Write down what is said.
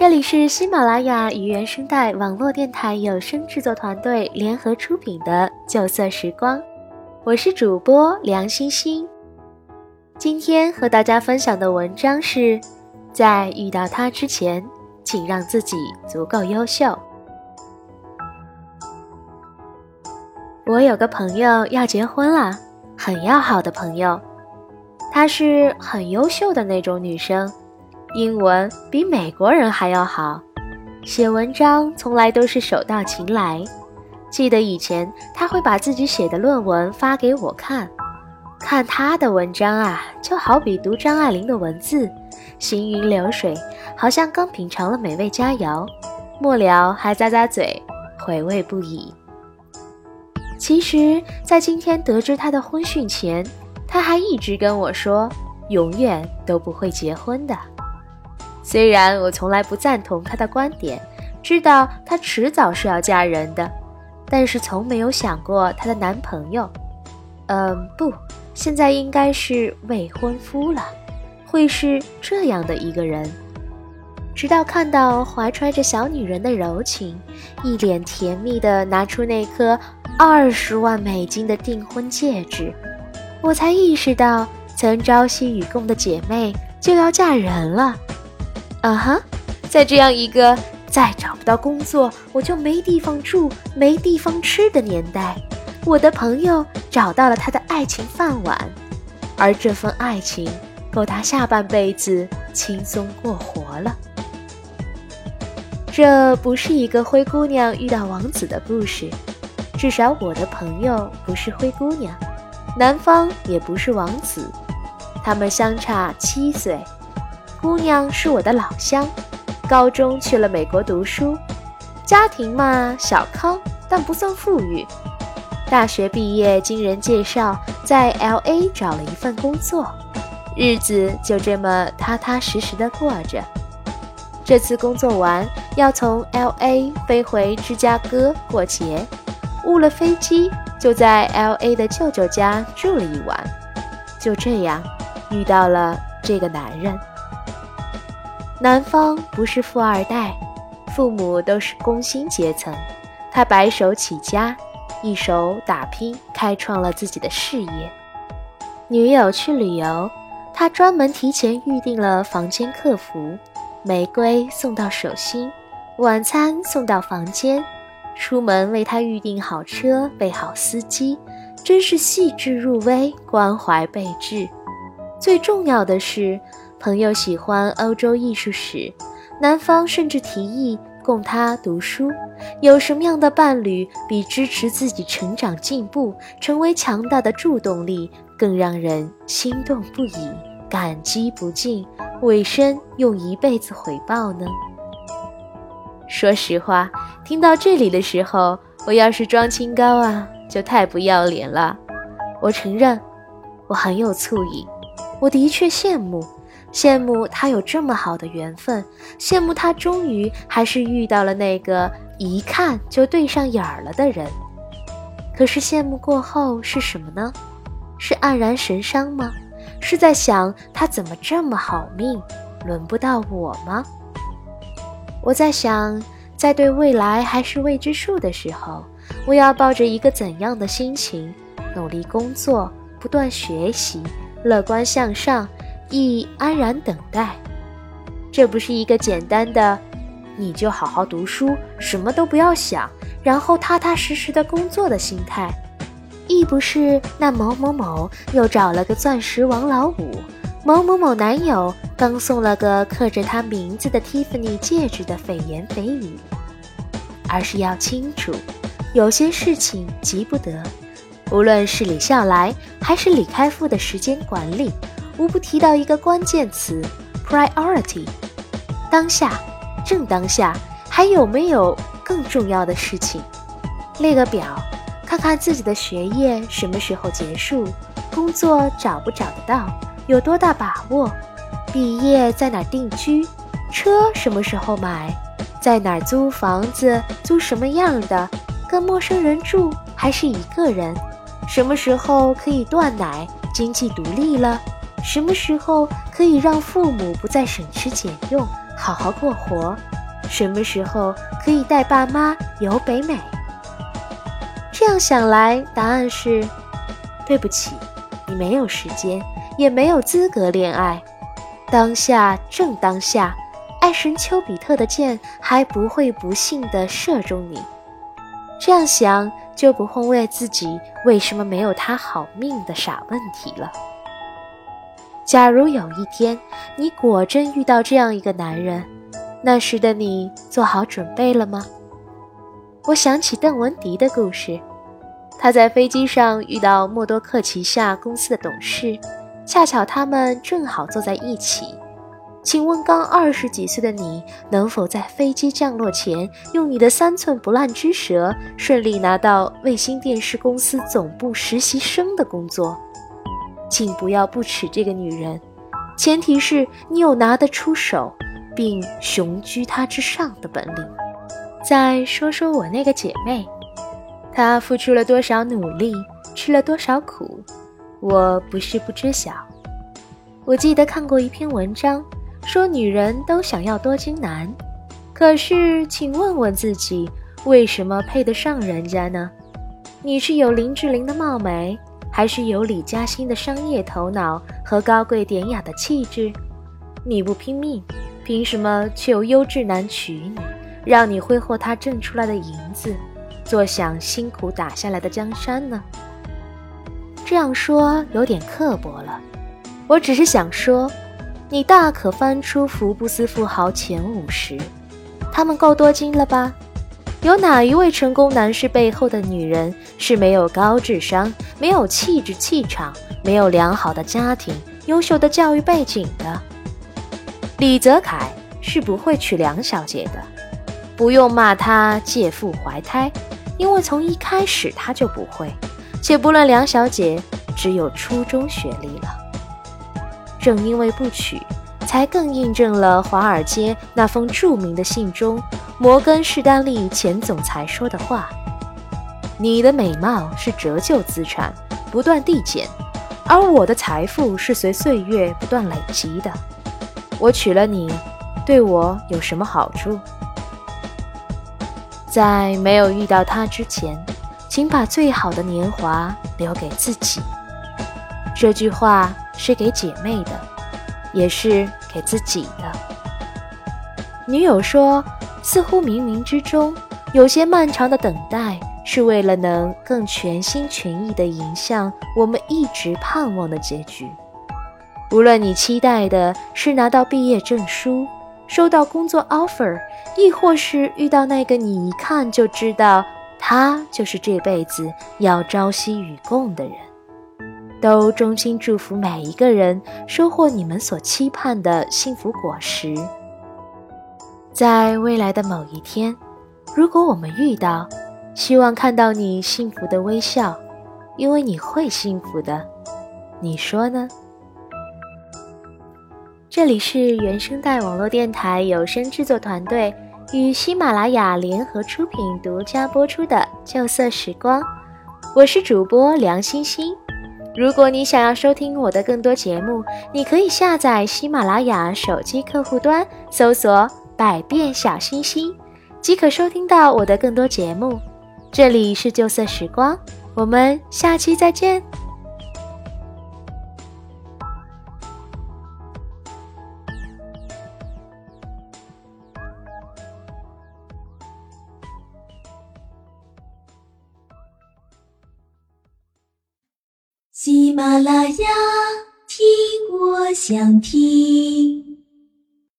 这里是喜马拉雅与原声带网络电台有声制作团队联合出品的《旧色时光》，我是主播梁欣欣。今天和大家分享的文章是：在遇到他之前，请让自己足够优秀。我有个朋友要结婚了，很要好的朋友，她是很优秀的那种女生。英文比美国人还要好，写文章从来都是手到擒来。记得以前他会把自己写的论文发给我看，看他的文章啊，就好比读张爱玲的文字，行云流水，好像刚品尝了美味佳肴，末了还咂咂嘴，回味不已。其实，在今天得知他的婚讯前，他还一直跟我说，永远都不会结婚的。虽然我从来不赞同她的观点，知道她迟早是要嫁人的，但是从没有想过她的男朋友，嗯，不，现在应该是未婚夫了，会是这样的一个人。直到看到怀揣着小女人的柔情，一脸甜蜜地拿出那颗二十万美金的订婚戒指，我才意识到曾朝夕与共的姐妹就要嫁人了。啊哈，在这样一个再找不到工作我就没地方住、没地方吃的年代，我的朋友找到了他的爱情饭碗，而这份爱情够他下半辈子轻松过活了。这不是一个灰姑娘遇到王子的故事，至少我的朋友不是灰姑娘，男方也不是王子，他们相差七岁。姑娘是我的老乡，高中去了美国读书，家庭嘛小康，但不算富裕。大学毕业，经人介绍，在 L A 找了一份工作，日子就这么踏踏实实的过着。这次工作完，要从 L A 飞回芝加哥过节，误了飞机，就在 L A 的舅舅家住了一晚。就这样，遇到了这个男人。男方不是富二代，父母都是工薪阶层，他白手起家，一手打拼，开创了自己的事业。女友去旅游，他专门提前预定了房间客服，玫瑰送到手心，晚餐送到房间，出门为他预定好车，备好司机，真是细致入微，关怀备至。最重要的是。朋友喜欢欧洲艺术史，男方甚至提议供他读书。有什么样的伴侣比支持自己成长进步、成为强大的助动力更让人心动不已、感激不尽，尾声用一辈子回报呢？说实话，听到这里的时候，我要是装清高啊，就太不要脸了。我承认，我很有醋瘾，我的确羡慕。羡慕他有这么好的缘分，羡慕他终于还是遇到了那个一看就对上眼儿了的人。可是羡慕过后是什么呢？是黯然神伤吗？是在想他怎么这么好命，轮不到我吗？我在想，在对未来还是未知数的时候，我要抱着一个怎样的心情，努力工作，不断学习，乐观向上。亦安然等待，这不是一个简单的“你就好好读书，什么都不要想，然后踏踏实实的工作”的心态，亦不是那某某某又找了个钻石王老五，某某某男友刚送了个刻着他名字的 Tiffany 戒指的蜚言蜚语，而是要清楚，有些事情急不得，无论是李笑来还是李开复的时间管理。无不提到一个关键词：priority。当下，正当下，还有没有更重要的事情？列个表，看看自己的学业什么时候结束，工作找不找得到，有多大把握？毕业在哪定居？车什么时候买？在哪租房子？租什么样的？跟陌生人住还是一个人？什么时候可以断奶？经济独立了？什么时候可以让父母不再省吃俭用，好好过活？什么时候可以带爸妈游北美？这样想来，答案是：对不起，你没有时间，也没有资格恋爱。当下正当下，爱神丘比特的箭还不会不幸地射中你。这样想，就不会为自己为什么没有他好命的傻问题了。假如有一天你果真遇到这样一个男人，那时的你做好准备了吗？我想起邓文迪的故事，他在飞机上遇到默多克旗下公司的董事，恰巧他们正好坐在一起。请问刚二十几岁的你，能否在飞机降落前，用你的三寸不烂之舌，顺利拿到卫星电视公司总部实习生的工作？请不要不耻这个女人，前提是你有拿得出手，并雄居她之上的本领。再说说我那个姐妹，她付出了多少努力，吃了多少苦，我不是不知晓。我记得看过一篇文章。说女人都想要多金男，可是请问问自己，为什么配得上人家呢？你是有林志玲的貌美，还是有李嘉欣的商业头脑和高贵典雅的气质？你不拼命，凭什么求优质男娶你，让你挥霍他挣出来的银子，坐享辛苦打下来的江山呢？这样说有点刻薄了，我只是想说。你大可翻出福布斯富豪前五十，他们够多金了吧？有哪一位成功男士背后的女人是没有高智商、没有气质气场、没有良好的家庭、优秀的教育背景的？李泽楷是不会娶梁小姐的，不用骂他借腹怀胎，因为从一开始他就不会。且不论梁小姐只有初中学历了。正因为不娶，才更印证了华尔街那封著名的信中，摩根士丹利前总裁说的话：“你的美貌是折旧资产，不断递减，而我的财富是随岁月不断累积的。我娶了你，对我有什么好处？在没有遇到他之前，请把最好的年华留给自己。”这句话。是给姐妹的，也是给自己的。女友说：“似乎冥冥之中，有些漫长的等待，是为了能更全心全意地迎向我们一直盼望的结局。无论你期待的是拿到毕业证书、收到工作 offer，亦或是遇到那个你一看就知道他就是这辈子要朝夕与共的人。”都衷心祝福每一个人收获你们所期盼的幸福果实。在未来的某一天，如果我们遇到，希望看到你幸福的微笑，因为你会幸福的。你说呢？这里是原声带网络电台有声制作团队与喜马拉雅联合出品、独家播出的《旧色时光》，我是主播梁欣欣。如果你想要收听我的更多节目，你可以下载喜马拉雅手机客户端，搜索“百变小星星”，即可收听到我的更多节目。这里是旧色时光，我们下期再见。喜马拉雅，听我想听。